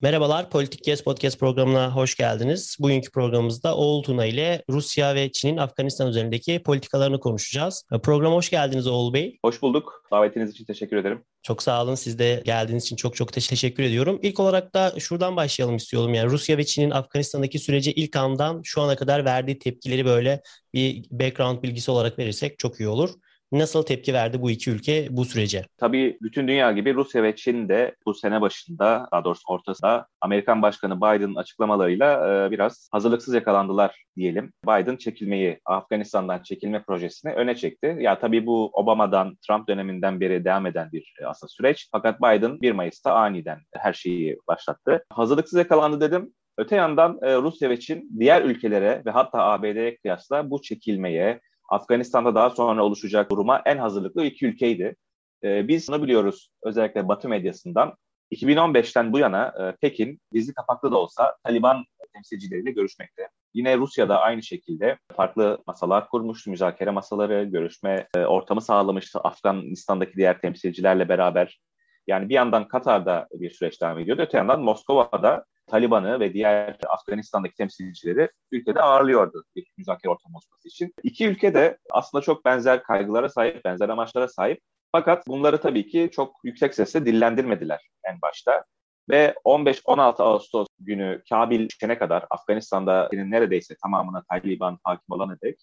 Merhabalar, Politik Gez Podcast programına hoş geldiniz. Bugünkü programımızda Oğul Tuna ile Rusya ve Çin'in Afganistan üzerindeki politikalarını konuşacağız. Programa hoş geldiniz Oğul Bey. Hoş bulduk. Davetiniz için teşekkür ederim. Çok sağ olun. Siz de geldiğiniz için çok çok teşekkür ediyorum. İlk olarak da şuradan başlayalım istiyorum. Yani Rusya ve Çin'in Afganistan'daki sürece ilk andan şu ana kadar verdiği tepkileri böyle bir background bilgisi olarak verirsek çok iyi olur. Nasıl tepki verdi bu iki ülke bu sürece? Tabii bütün dünya gibi Rusya ve Çin de bu sene başında, daha doğrusu ortasında Amerikan Başkanı Biden'ın açıklamalarıyla e, biraz hazırlıksız yakalandılar diyelim. Biden çekilmeyi, Afganistan'dan çekilme projesini öne çekti. Ya tabii bu Obama'dan, Trump döneminden beri devam eden bir e, aslında süreç. Fakat Biden 1 Mayıs'ta aniden her şeyi başlattı. Hazırlıksız yakalandı dedim. Öte yandan e, Rusya ve Çin diğer ülkelere ve hatta ABD'ye kıyasla bu çekilmeye, Afganistan'da daha sonra oluşacak duruma en hazırlıklı iki ülkeydi. E, biz bunu biliyoruz özellikle Batı medyasından. 2015'ten bu yana e, Pekin gizli kapaklı da olsa Taliban temsilcileriyle görüşmekte. Yine Rusya'da aynı şekilde farklı masalar kurmuştu, müzakere masaları, görüşme e, ortamı sağlamıştı Afganistan'daki diğer temsilcilerle beraber. Yani bir yandan Katar'da bir süreç devam ediyordu, öte yandan Moskova'da Taliban'ı ve diğer Afganistan'daki temsilcileri ülkede ağırlıyordu bir müzakere ortamı olması için. İki ülke de aslında çok benzer kaygılara sahip, benzer amaçlara sahip. Fakat bunları tabii ki çok yüksek sesle dillendirmediler en başta. Ve 15-16 Ağustos günü Kabil düşene kadar Afganistan'da neredeyse tamamına Taliban hakim olana dek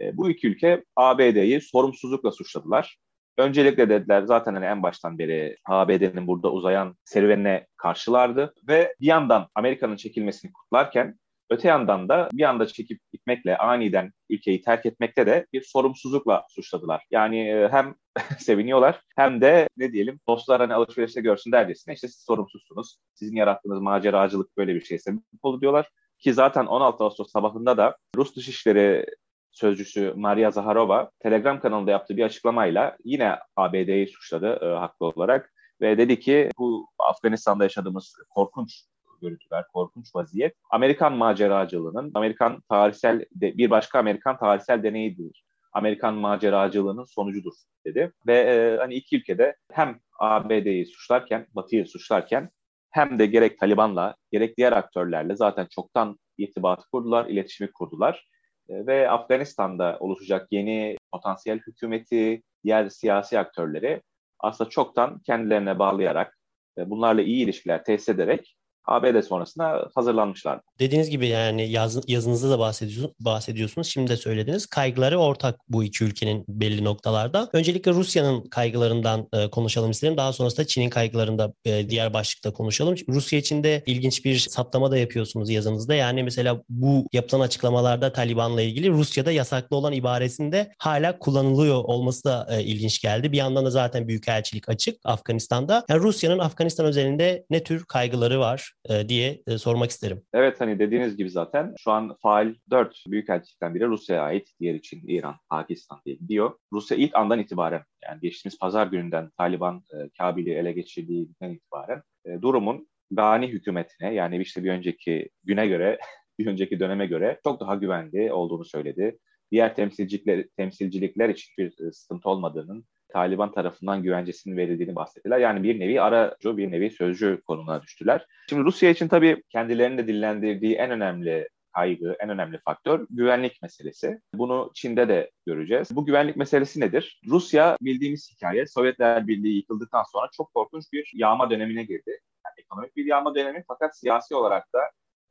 e, bu iki ülke ABD'yi sorumsuzlukla suçladılar. Öncelikle dediler zaten hani en baştan beri ABD'nin burada uzayan serüvenine karşılardı ve bir yandan Amerika'nın çekilmesini kutlarken öte yandan da bir anda çekip gitmekle aniden ülkeyi terk etmekte de bir sorumsuzlukla suçladılar. Yani e, hem seviniyorlar hem de ne diyelim dostlar hani alışverişte görsün dercesine işte siz sorumsuzsunuz. Sizin yarattığınız maceracılık böyle bir şey sebep oldu diyorlar. Ki zaten 16 Ağustos sabahında da Rus Dışişleri sözcüsü Maria Zaharova Telegram kanalında yaptığı bir açıklamayla yine ABD'yi suçladı e, haklı olarak ve dedi ki bu Afganistan'da yaşadığımız korkunç görüntüler, korkunç vaziyet Amerikan maceracılığının, Amerikan tarihsel bir başka Amerikan tarihsel deneyidir. Amerikan maceracılığının sonucudur dedi. Ve e, hani iki ülkede hem ABD'yi suçlarken, Batı'yı suçlarken hem de gerek Taliban'la gerek diğer aktörlerle zaten çoktan irtibatı kurdular, iletişimi kurdular. E, ve Afganistan'da oluşacak yeni potansiyel hükümeti, diğer siyasi aktörleri aslında çoktan kendilerine bağlayarak, bunlarla iyi ilişkiler tesis ederek ABD sonrasında hazırlanmışlar. Dediğiniz gibi yani yaz, yazınızda da bahsediyorsunuz. Şimdi de söylediniz. Kaygıları ortak bu iki ülkenin belli noktalarda. Öncelikle Rusya'nın kaygılarından e, konuşalım isterim. Daha sonrasında Çin'in kaygılarında e, diğer başlıkta konuşalım. Rusya için de ilginç bir saptama da yapıyorsunuz yazınızda. Yani mesela bu yapılan açıklamalarda Taliban'la ilgili Rusya'da yasaklı olan ibaresinde hala kullanılıyor olması da e, ilginç geldi. Bir yandan da zaten büyükelçilik açık Afganistan'da. Yani Rusya'nın Afganistan üzerinde ne tür kaygıları var? e, diye e, sormak isterim. Evet hani dediğiniz gibi zaten şu an faal 4 büyükelçilikten biri Rusya'ya ait. Diğer için İran, Pakistan diye gidiyor. Rusya ilk andan itibaren yani geçtiğimiz pazar gününden Taliban e, Kabil'i ele geçirdiğinden itibaren e, durumun Gani hükümetine yani işte bir önceki güne göre bir önceki döneme göre çok daha güvenli olduğunu söyledi. Diğer temsilcilikler, temsilcilikler için bir e, sıkıntı olmadığının Taliban tarafından güvencesinin verildiğini bahsettiler. Yani bir nevi aracı, bir nevi sözcü konumuna düştüler. Şimdi Rusya için tabii kendilerinin de dillendirdiği en önemli kaygı, en önemli faktör güvenlik meselesi. Bunu Çin'de de göreceğiz. Bu güvenlik meselesi nedir? Rusya bildiğimiz hikaye Sovyetler Birliği yıkıldıktan sonra çok korkunç bir yağma dönemine girdi. Yani ekonomik bir yağma dönemi fakat siyasi olarak da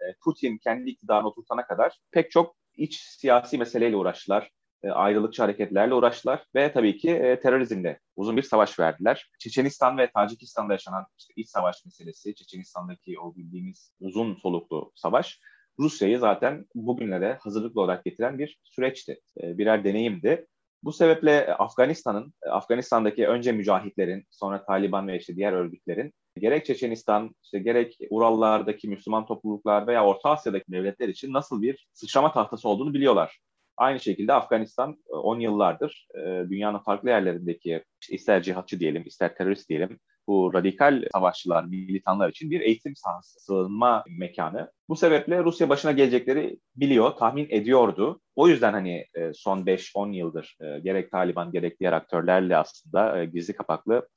e, Putin kendi iktidarını oturtana kadar pek çok iç siyasi meseleyle uğraştılar ayrılıkçı hareketlerle uğraştılar ve tabii ki e, terörizmle uzun bir savaş verdiler. Çeçenistan ve Tacikistan'da yaşanan işte iç savaş meselesi, Çeçenistan'daki o bildiğimiz uzun soluklu savaş Rusya'yı zaten bugünlere hazırlıklı olarak getiren bir süreçti, e, birer deneyimdi. Bu sebeple Afganistan'ın, e, Afganistan'daki önce mücahitlerin, sonra Taliban ve işte diğer örgütlerin gerek Çeçenistan, işte gerek Urallardaki Müslüman topluluklar veya Orta Asya'daki devletler için nasıl bir sıçrama tahtası olduğunu biliyorlar. Aynı şekilde Afganistan 10 yıllardır dünyanın farklı yerlerindeki ister cihatçı diyelim, ister terörist diyelim bu radikal savaşçılar, militanlar için bir eğitim sahası, sığınma mekanı. Bu sebeple Rusya başına gelecekleri biliyor, tahmin ediyordu. O yüzden hani e, son 5-10 yıldır e, gerek Taliban gerek diğer aktörlerle aslında e, gizli kapaklı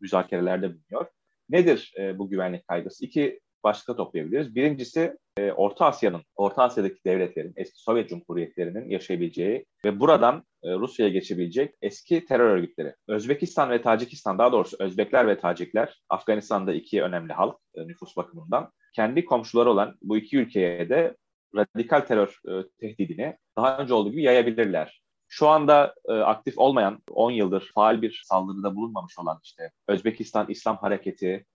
müzakerelerde bulunuyor. Nedir bu güvenlik kaygısı? İki başlıkta toplayabiliriz. Birincisi Orta Asya'nın, Orta Asya'daki devletlerin, eski Sovyet Cumhuriyetlerinin yaşayabileceği ve buradan Rusya'ya geçebilecek eski terör örgütleri. Özbekistan ve Tacikistan, daha doğrusu Özbekler ve Tacikler, Afganistan'da iki önemli halk nüfus bakımından. Kendi komşuları olan bu iki ülkeye de radikal terör tehdidini daha önce olduğu gibi yayabilirler. Şu anda e, aktif olmayan, 10 yıldır faal bir saldırıda bulunmamış olan işte Özbekistan İslam Hareketi,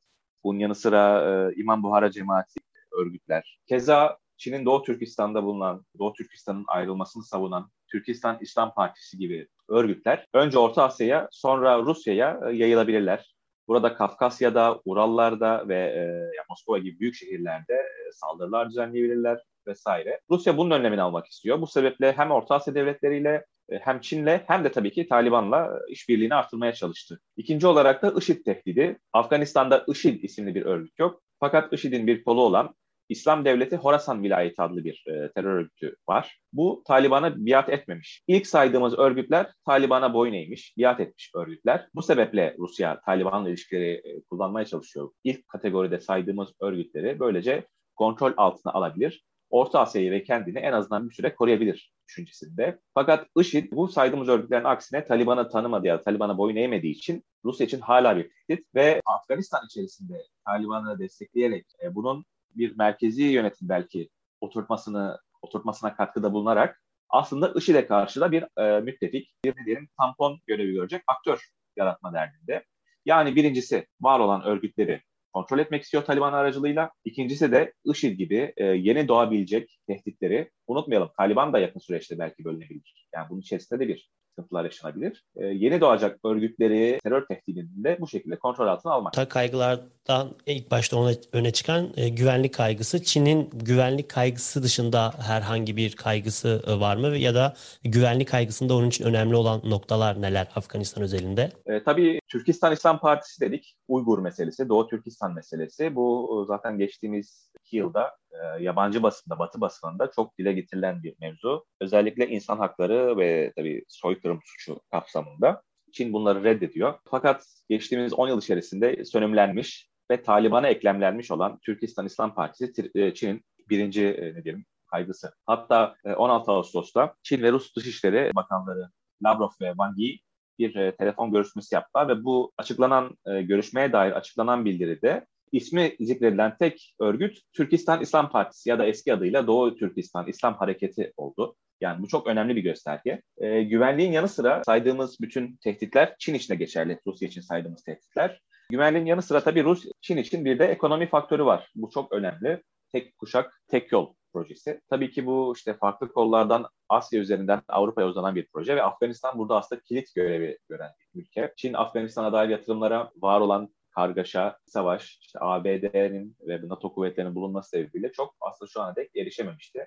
bunun yanı sıra e, İmam Buhara Cemaati örgütler. Keza Çin'in Doğu Türkistan'da bulunan, Doğu Türkistan'ın ayrılmasını savunan Türkistan İslam Partisi gibi örgütler önce Orta Asya'ya sonra Rusya'ya e, yayılabilirler. Burada Kafkasya'da, Urallar'da ve e, Moskova gibi büyük şehirlerde e, saldırılar düzenleyebilirler vesaire. Rusya bunun önlemini almak istiyor. Bu sebeple hem Orta Asya devletleriyle e, hem Çin'le hem de tabii ki Taliban'la işbirliğini artırmaya çalıştı. İkinci olarak da IŞİD tehdidi. Afganistan'da IŞİD isimli bir örgüt yok. Fakat IŞİD'in bir kolu olan İslam Devleti Horasan Vilayeti adlı bir e, terör örgütü var. Bu Taliban'a biat etmemiş. İlk saydığımız örgütler Taliban'a boyun eğmiş, biat etmiş örgütler. Bu sebeple Rusya Taliban'la ilişkileri e, kullanmaya çalışıyor. İlk kategoride saydığımız örgütleri böylece kontrol altına alabilir. Orta Asya'yı ve kendini en azından bir süre koruyabilir düşüncesinde. Fakat IŞİD bu saydığımız örgütlerin aksine Taliban'ı tanımadığı ya da Taliban'a boyun eğmediği için Rusya için hala bir tehdit ve Afganistan içerisinde Taliban'ı destekleyerek e, bunun bir merkezi yönetim belki oturtmasını oturtmasına katkıda bulunarak aslında IŞİD'e karşı da bir e, müttefik, bir ne tampon görevi görecek aktör yaratma derdinde. Yani birincisi var olan örgütleri kontrol etmek istiyor Taliban aracılığıyla. İkincisi de IŞİD gibi e, yeni doğabilecek tehditleri unutmayalım. Taliban da yakın süreçte belki bölünebilir. Yani bunun içerisinde de bir sıkıntılar yaşanabilir. E, yeni doğacak örgütleri terör tehdidini de bu şekilde kontrol altına almak. Ta kaygılardan ilk başta ona, öne çıkan e, güvenlik kaygısı. Çin'in güvenlik kaygısı dışında herhangi bir kaygısı e, var mı ya da güvenlik kaygısında onun için önemli olan noktalar neler Afganistan özelinde? E, tabii Türkistan İslam Partisi dedik. Uygur meselesi, Doğu Türkistan meselesi. Bu e, zaten geçtiğimiz iki yılda e, yabancı basında, batı basınında çok dile getirilen bir mevzu. Özellikle insan hakları ve tabii soykırım suçu kapsamında. Çin bunları reddediyor. Fakat geçtiğimiz 10 yıl içerisinde sönümlenmiş ve Taliban'a eklemlenmiş olan Türkistan İslam Partisi e, Çin'in birinci e, ne diyelim kaygısı. Hatta 16 Ağustos'ta Çin ve Rus Dışişleri Bakanları Lavrov ve Wang Yi bir telefon görüşmesi yaptılar ve bu açıklanan görüşmeye dair açıklanan bildiride ismi zikredilen tek örgüt Türkistan İslam Partisi ya da eski adıyla Doğu Türkistan İslam Hareketi oldu. Yani bu çok önemli bir gösterge. E, güvenliğin yanı sıra saydığımız bütün tehditler Çin için de geçerli. Rusya için saydığımız tehditler. Güvenliğin yanı sıra tabii Rus, Çin için bir de ekonomi faktörü var. Bu çok önemli. Tek kuşak, tek yol projesi. Tabii ki bu işte farklı kollardan Asya üzerinden Avrupa'ya uzanan bir proje ve Afganistan burada aslında kilit görevi gören bir ülke. Çin Afganistan'a dair yatırımlara var olan kargaşa, savaş, işte ABD'nin ve NATO kuvvetlerinin bulunması sebebiyle çok aslında şu ana dek erişememişti.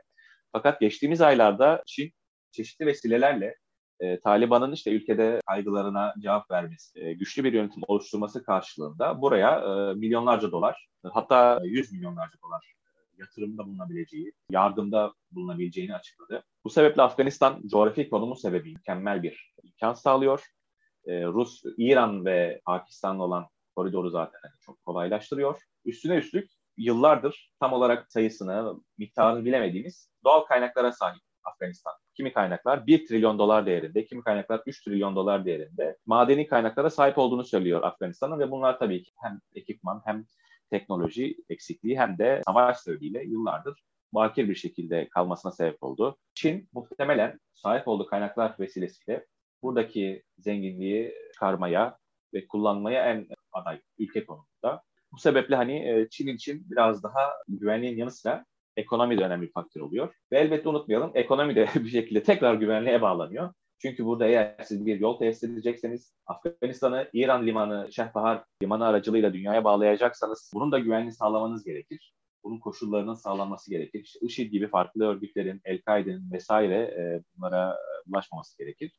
Fakat geçtiğimiz aylarda Çin çeşitli vesilelerle e, Taliban'ın işte ülkede kaygılarına cevap vermesi, e, güçlü bir yönetim oluşturması karşılığında buraya e, milyonlarca dolar, hatta yüz milyonlarca dolar yatırımda bulunabileceği, yardımda bulunabileceğini açıkladı. Bu sebeple Afganistan coğrafi konumu sebebi mükemmel bir imkan sağlıyor. E, Rus, İran ve Pakistan'la olan koridoru zaten hani çok kolaylaştırıyor. Üstüne üstlük yıllardır tam olarak sayısını, miktarını bilemediğimiz doğal kaynaklara sahip Afganistan. Kimi kaynaklar 1 trilyon dolar değerinde, kimi kaynaklar 3 trilyon dolar değerinde madeni kaynaklara sahip olduğunu söylüyor Afganistan'ın ve bunlar tabii ki hem ekipman hem teknoloji eksikliği hem de savaş sebebiyle yıllardır bakir bir şekilde kalmasına sebep oldu. Çin muhtemelen sahip olduğu kaynaklar vesilesiyle buradaki zenginliği çıkarmaya ve kullanmaya en aday ülke konumunda. Bu sebeple hani e, Çin için biraz daha güvenliğin yanı sıra ekonomi de önemli bir faktör oluyor. Ve elbette unutmayalım ekonomi de bir şekilde tekrar güvenliğe bağlanıyor. Çünkü burada eğer siz bir yol tesis edecekseniz Afganistan'ı İran limanı, Şehbahar limanı aracılığıyla dünyaya bağlayacaksanız bunun da güvenliğini sağlamanız gerekir. bunun koşullarının sağlanması gerekir. İşte IŞİD gibi farklı örgütlerin, El-Kaide'nin vesaire e, bunlara ulaşmaması gerekir.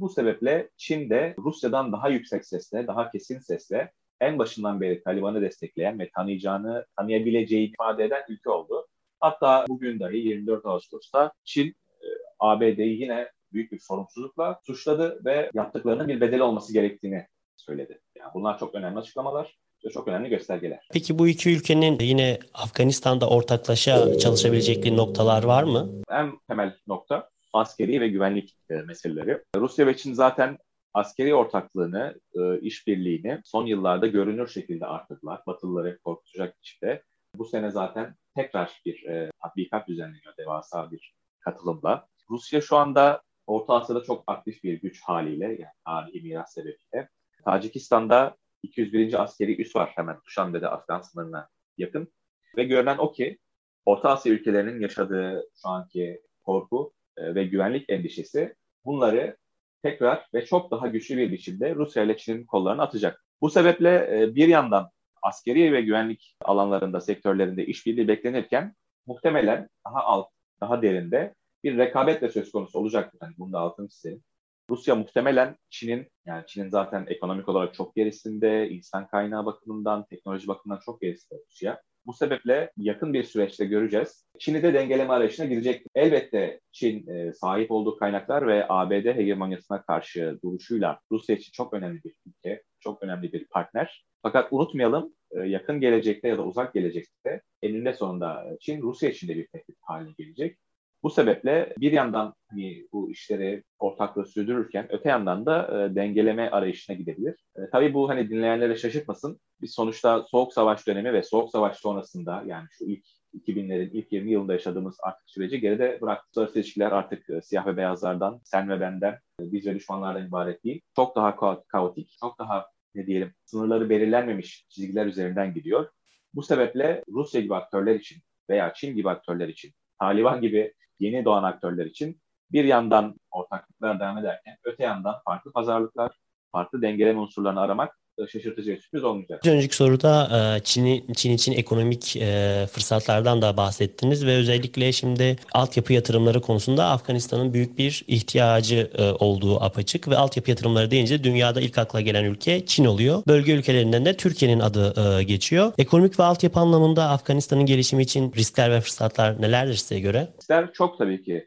Bu sebeple Çin de Rusya'dan daha yüksek sesle, daha kesin sesle en başından beri Taliban'ı destekleyen ve tanıyacağını, tanıyabileceği ifade eden ülke oldu. Hatta bugün dahi 24 Ağustos'ta Çin e, ABD'yi yine büyük bir sorumsuzlukla suçladı ve yaptıklarının bir bedeli olması gerektiğini söyledi. Yani bunlar çok önemli açıklamalar ve çok önemli göstergeler. Peki bu iki ülkenin yine Afganistan'da ortaklaşa çalışabilecekleri noktalar var mı? En temel nokta askeri ve güvenlik e, meseleleri. Rusya ve Çin zaten askeri ortaklığını, e, işbirliğini son yıllarda görünür şekilde arttırdılar. Batılıları korkutacak biçimde. Bu sene zaten tekrar bir e, tatbikat düzenleniyor devasa bir katılımla. Rusya şu anda Orta Asya'da çok aktif bir güç haliyle, yani tarihi miras sebebiyle. Tacikistan'da 201. askeri üs var hemen Duşanbe'de Afgan sınırına yakın. Ve görünen o ki Orta Asya ülkelerinin yaşadığı şu anki korku e, ve güvenlik endişesi bunları tekrar ve çok daha güçlü bir biçimde Rusya ile Çin'in kollarına atacak. Bu sebeple e, bir yandan askeri ve güvenlik alanlarında, sektörlerinde işbirliği beklenirken muhtemelen daha alt, daha derinde bir rekabet de söz konusu olacaktır. Yani bunu da altını çizelim. Rusya muhtemelen Çin'in, yani Çin'in zaten ekonomik olarak çok gerisinde, insan kaynağı bakımından, teknoloji bakımından çok gerisinde Rusya. Bu sebeple yakın bir süreçte göreceğiz. Çin'i de dengeleme arayışına girecek. Elbette Çin e, sahip olduğu kaynaklar ve ABD hegemonyasına karşı duruşuyla Rusya için çok önemli bir ülke, çok önemli bir partner. Fakat unutmayalım e, yakın gelecekte ya da uzak gelecekte eninde sonunda Çin Rusya için de bir tehdit haline gelecek. Bu sebeple bir yandan hani bu işleri ortaklığı sürdürürken öte yandan da e, dengeleme arayışına gidebilir. E, tabii bu hani dinleyenlere şaşırtmasın. Biz sonuçta Soğuk Savaş dönemi ve Soğuk Savaş sonrasında yani şu ilk 2000'lerin ilk 20 yılında yaşadığımız artık süreci geride bıraktık. Uluslararası ilişkiler artık e, siyah ve beyazlardan, sen ve benden, e, biz ve düşmanlardan ibaret değil. Çok daha ka- kaotik, çok daha ne diyelim sınırları belirlenmemiş çizgiler üzerinden gidiyor. Bu sebeple Rusya gibi aktörler için veya Çin gibi aktörler için, Taliban gibi yeni doğan aktörler için bir yandan ortaklıklar devam ederken öte yandan farklı pazarlıklar, farklı dengeleme unsurlarını aramak şaşırtıcı bir sürpriz olmayacak. Önceki soruda e, Çin, Çin için ekonomik e, fırsatlardan da bahsettiniz ve özellikle şimdi altyapı yatırımları konusunda Afganistan'ın büyük bir ihtiyacı e, olduğu apaçık ve altyapı yatırımları deyince dünyada ilk akla gelen ülke Çin oluyor. Bölge ülkelerinden de Türkiye'nin adı geçiyor. Ekonomik ve altyapı anlamında Afganistan'ın gelişimi için riskler ve fırsatlar nelerdir size göre? Riskler çok tabii ki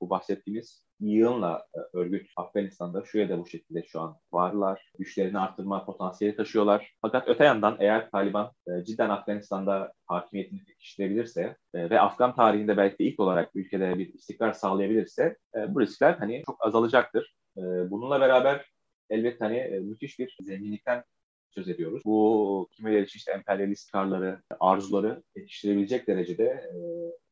bu bahsettiğimiz yığınla e, örgüt Afganistan'da şu ya da bu şekilde şu an varlar. Güçlerini arttırma potansiyeli taşıyorlar. Fakat öte yandan eğer Taliban e, cidden Afganistan'da hakimiyetini pekiştirebilirse e, ve Afgan tarihinde belki de ilk olarak ülkede bir istikrar sağlayabilirse bu riskler hani çok azalacaktır. Bununla beraber elbette hani müthiş bir zenginlikten söz ediyoruz. Bu kimileri için işte emperyalist çıkarları, arzuları yetiştirebilecek derecede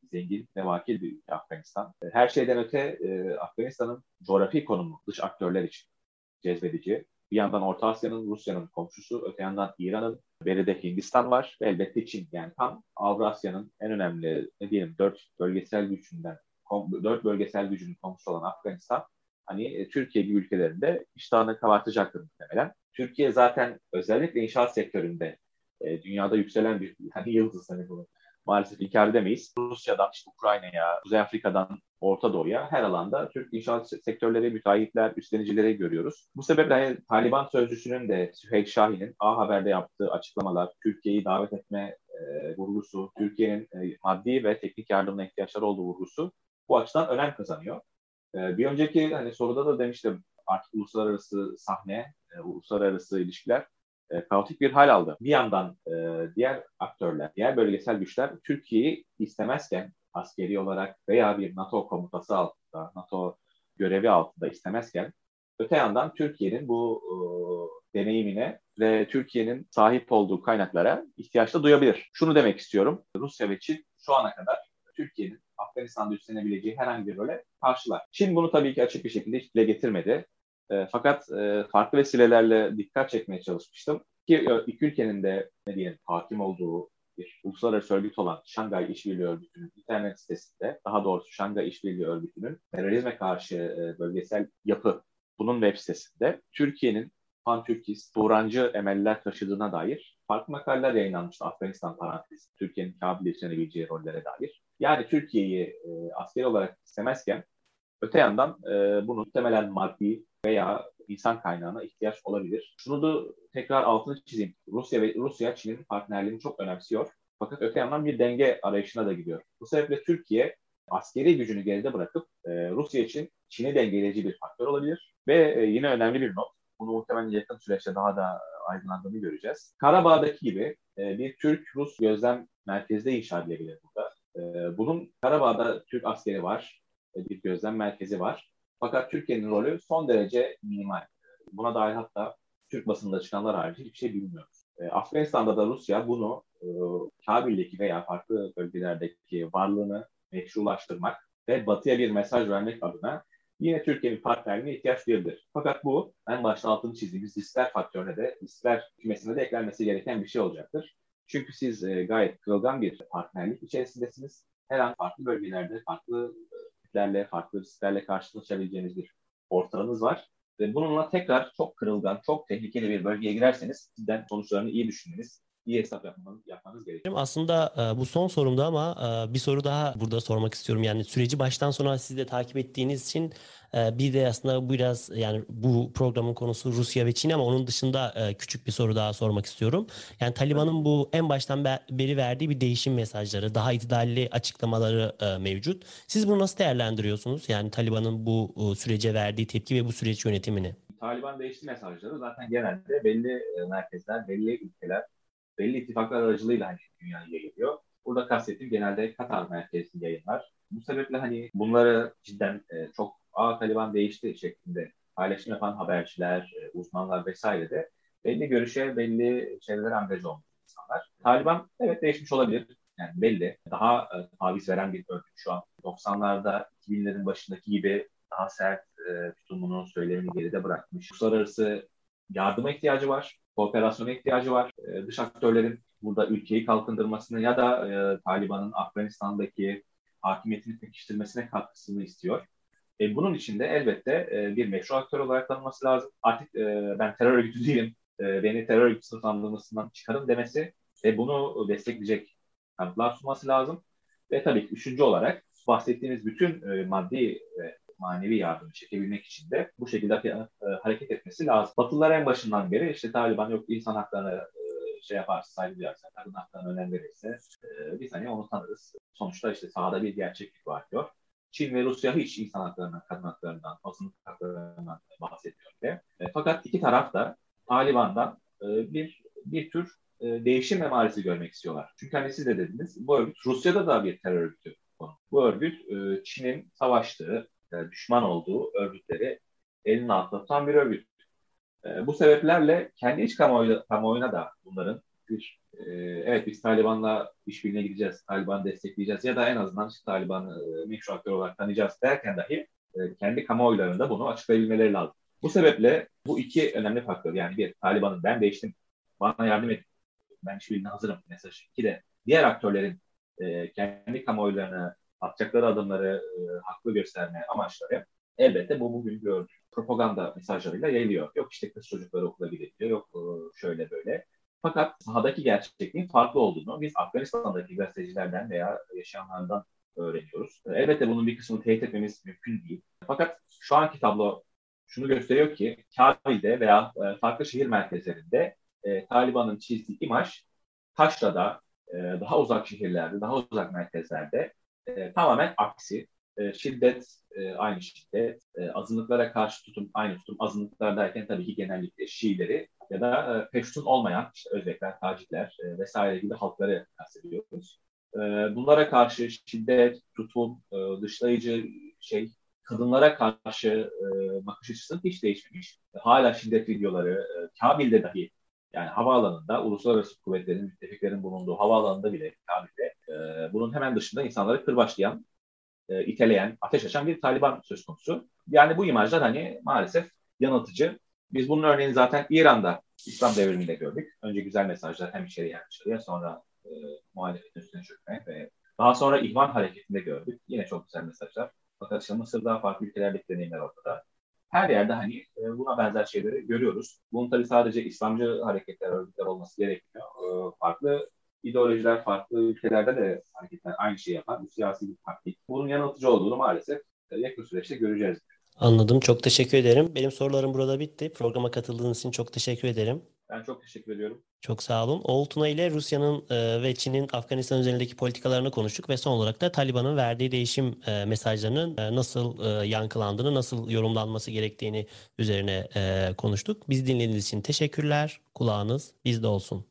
zengin ve vakil bir ülke Afganistan. E, her şeyden öte e, Afganistan'ın coğrafi konumu dış aktörler için cezbedici. Bir yandan Orta Asya'nın, Rusya'nın komşusu, öte yandan İran'ın, beride Hindistan var ve elbette Çin. Yani tam Avrasya'nın en önemli, ne diyelim, dört bölgesel gücünden, dört bölgesel gücünün komşusu olan Afganistan, hani e, Türkiye gibi ülkelerinde iştahını kabartacaktır muhtemelen. Türkiye zaten özellikle inşaat sektöründe dünyada yükselen bir hani yıldız hani bunu maalesef inkar edemeyiz. Rusya'dan işte Ukrayna'ya, Kuzey Afrika'dan Orta Doğu'ya her alanda Türk inşaat sektörleri, müteahhitler, üstlenicileri görüyoruz. Bu sebeple hani, Taliban sözcüsünün de Süheyl Şahin'in A Haber'de yaptığı açıklamalar, Türkiye'yi davet etme e, vurgusu, Türkiye'nin e, maddi ve teknik yardımına ihtiyaçları olduğu vurgusu bu açıdan önem kazanıyor. E, bir önceki hani soruda da demiştim artık uluslararası sahne, e, uluslararası ilişkiler e, kaotik bir hal aldı. Bir yandan e, diğer aktörler, diğer bölgesel güçler Türkiye'yi istemezken askeri olarak veya bir NATO komutası altında, NATO görevi altında istemezken öte yandan Türkiye'nin bu e, deneyimine ve Türkiye'nin sahip olduğu kaynaklara ihtiyaç da duyabilir. Şunu demek istiyorum. Rusya ve Çin şu ana kadar Türkiye'nin Afganistan'da üstlenebileceği herhangi bir role karşılar. Çin bunu tabii ki açık bir şekilde hiç dile getirmedi. E, fakat e, farklı vesilelerle dikkat çekmeye çalışmıştım. Ki e, iki ülkenin de ne diyelim hakim olduğu bir uluslararası örgüt olan Şangay İşbirliği Örgütü'nün internet sitesinde, daha doğrusu Şangay İşbirliği Örgütü'nün terörizme karşı e, bölgesel yapı bunun web sitesinde Türkiye'nin pan-Türkist, Turancı emeller taşıdığına dair farklı makaleler yayınlanmıştı Afganistan parantezi, Türkiye'nin Kabil üstlenebileceği rollere dair. Yani Türkiye'yi e, askeri olarak istemezken öte yandan e, bunun muhtemelen maddi veya insan kaynağına ihtiyaç olabilir. Şunu da tekrar altını çizeyim. Rusya ve Rusya Çin'in partnerliğini çok önemsiyor. Fakat öte yandan bir denge arayışına da gidiyor. Bu sebeple Türkiye askeri gücünü geride bırakıp e, Rusya için Çin'i dengeleyici bir faktör olabilir. Ve e, yine önemli bir not. Bunu muhtemelen yakın süreçte daha da aydınlandığını göreceğiz. Karabağ'daki gibi e, bir Türk-Rus gözlem merkezi de inşa edilebilir burada. E, bunun Karabağ'da Türk askeri var, bir gözlem merkezi var. Fakat Türkiye'nin rolü son derece minimal. Buna dair hatta Türk basında çıkanlar harici hiçbir şey bilmiyoruz. E, Afganistan'da da Rusya bunu e, Kabil'deki veya farklı bölgelerdeki varlığını meşrulaştırmak ve batıya bir mesaj vermek adına yine Türkiye'nin partnerliğine ihtiyaç duyabilir. Fakat bu en başta altını çizdiğimiz riskler faktörüne de, riskler kümesine de eklenmesi gereken bir şey olacaktır. Çünkü siz e, gayet kırılgan bir partnerlik içerisindesiniz. Her an farklı bölgelerde, farklı tiplerle, farklı risklerle karşılaşabileceğiniz bir ortağınız var. Ve bununla tekrar çok kırılgan, çok tehlikeli bir bölgeye girerseniz sizden sonuçlarını iyi düşünmeniz, iyi hesap yapmanız, yapmanız gerekiyor. Aslında e, bu son sorumda ama e, bir soru daha burada sormak istiyorum. Yani süreci baştan sona siz de takip ettiğiniz için e, bir de aslında biraz yani bu programın konusu Rusya ve Çin ama onun dışında küçük bir soru daha sormak istiyorum. Yani Taliban'ın bu en baştan beri verdiği bir değişim mesajları, daha itidalli açıklamaları mevcut. Siz bunu nasıl değerlendiriyorsunuz? Yani Taliban'ın bu sürece verdiği tepki ve bu süreç yönetimini? Taliban değişti mesajları zaten genelde belli merkezler, belli ülkeler belli ittifaklar aracılığıyla hani dünyaya yayılıyor. Burada kastettiğim genelde Katar merkezli yayınlar. Bu sebeple hani bunları cidden e, çok A Taliban değişti şeklinde paylaşım yapan haberciler, e, uzmanlar vesaire de belli görüşe, belli şeylere angaja olmuş insanlar. Taliban evet değişmiş olabilir. Yani belli. Daha e, taviz veren bir örgüt şu an. 90'larda 2000'lerin başındaki gibi daha sert e, tutumunu, söylemini geride bırakmış. Uluslararası yardıma ihtiyacı var kooperasyona ihtiyacı var. E, dış aktörlerin burada ülkeyi kalkındırmasını ya da e, Taliban'ın Afganistan'daki hakimiyetini pekiştirmesine katkısını istiyor. E, bunun için de elbette e, bir meşru aktör olarak tanınması lazım. Artık e, ben terör örgütü değilim, e, beni terör örgütü sınıflandırmasından çıkarın demesi ve bunu destekleyecek kanıtlar sunması lazım. Ve tabii üçüncü olarak bahsettiğimiz bütün e, maddi ve manevi yardımı çekebilmek için de bu şekilde e, hareket etmesi lazım. Batılılar en başından beri işte Taliban yok insan haklarını e, şey yaparsa, saygı duyarsa, kadın haklarına önem verirse e, biz hani onu tanırız. Sonuçta işte sahada bir gerçeklik var diyor. Çin ve Rusya hiç insan haklarından, kadın haklarından, azınlık haklarından bahsediyor diye. Fakat iki taraf da Taliban'dan bir bir tür değişim emaresi görmek istiyorlar. Çünkü hani siz de dediniz, bu örgüt Rusya'da da bir terör örgütü. Bu örgüt Çin'in savaştığı, e, düşman olduğu örgütleri elinin altında tutan bir örgüt. E, bu sebeplerle kendi iç kamuoyu, kamuoyuna da bunların bir e, evet biz Taliban'la işbirliğine gideceğiz, Taliban'ı destekleyeceğiz ya da en azından işte Taliban'ı e, meşru aktör olarak tanıyacağız derken dahi e, kendi kamuoylarında bunu açıklayabilmeleri lazım. Bu sebeple bu iki önemli faktör yani bir Taliban'ın ben değiştim, bana yardım et, ben işbirliğine hazırım mesajı. İki de diğer aktörlerin e, kendi kamuoylarını atacakları adımları e, haklı gösterme amaçları elbette bu bugün gördük. Propaganda mesajlarıyla yayılıyor. Yok işte kız çocukları okula gidebiliyor, yok e, şöyle böyle. Fakat sahadaki gerçekliğin farklı olduğunu biz Afganistan'daki gazetecilerden veya yaşayanlardan öğreniyoruz. E, elbette bunun bir kısmını teyit etmemiz mümkün değil. Fakat şu anki tablo şunu gösteriyor ki Kabil'de veya e, farklı şehir merkezlerinde e, Taliban'ın çizdiği imaj Taşra'da, e, daha uzak şehirlerde, daha uzak merkezlerde e, tamamen aksi. E, şiddet e, aynı şiddet, e, azınlıklara karşı tutum aynı tutum. Azınlıklar derken tabii ki genellikle Şiileri ya da e, peştun olmayan işte Özbekler, Tacikler e, vesaire gibi halkları kastediyoruz. E, bunlara karşı şiddet, tutum, e, dışlayıcı şey, kadınlara karşı e, bakış açısı hiç değişmemiş. E, hala şiddet videoları, e, Kabil'de dahi yani havaalanında uluslararası kuvvetlerin, müttefiklerin bulunduğu havaalanında bile Kabil'de e, bunun hemen dışında insanları kırbaçlayan, e, iteleyen, ateş açan bir Taliban söz konusu. Yani bu imajlar hani maalesef yanıltıcı. Biz bunun örneğini zaten İran'da İslam devriminde gördük. Önce güzel mesajlar hem içeriye hem dışarıya sonra e, muhalefetin üstüne çökmek ve daha sonra ihvan hareketinde gördük. Yine çok güzel mesajlar. Fakat işte Mısır'da farklı ülkelerdeki deneyimler ortada. her yerde hani e, buna benzer şeyleri görüyoruz. Bunun tabii sadece İslamcı hareketler, örgütler olması gerekmiyor. E, farklı ideolojiler, farklı ülkelerde de hareketler aynı şeyi yapan bir siyasi bir taktik. Bunun yanıltıcı olduğunu maalesef e, yakın süreçte göreceğiz. Anladım. Çok teşekkür ederim. Benim sorularım burada bitti. Programa katıldığınız için çok teşekkür ederim. Ben çok teşekkür ediyorum. Çok sağ olun. Oğul Tuna ile Rusya'nın e, ve Çin'in Afganistan üzerindeki politikalarını konuştuk ve son olarak da Taliban'ın verdiği değişim e, mesajlarının nasıl yankılandığını, nasıl yorumlanması gerektiğini üzerine konuştuk. Biz dinlediğiniz için teşekkürler. Kulağınız bizde olsun.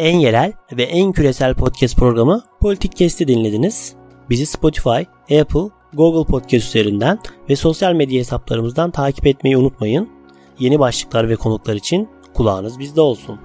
En yerel ve en küresel podcast programı Politik Kesti dinlediniz. Bizi Spotify, Apple, Google Podcast üzerinden ve sosyal medya hesaplarımızdan takip etmeyi unutmayın. Yeni başlıklar ve konuklar için kulağınız bizde olsun.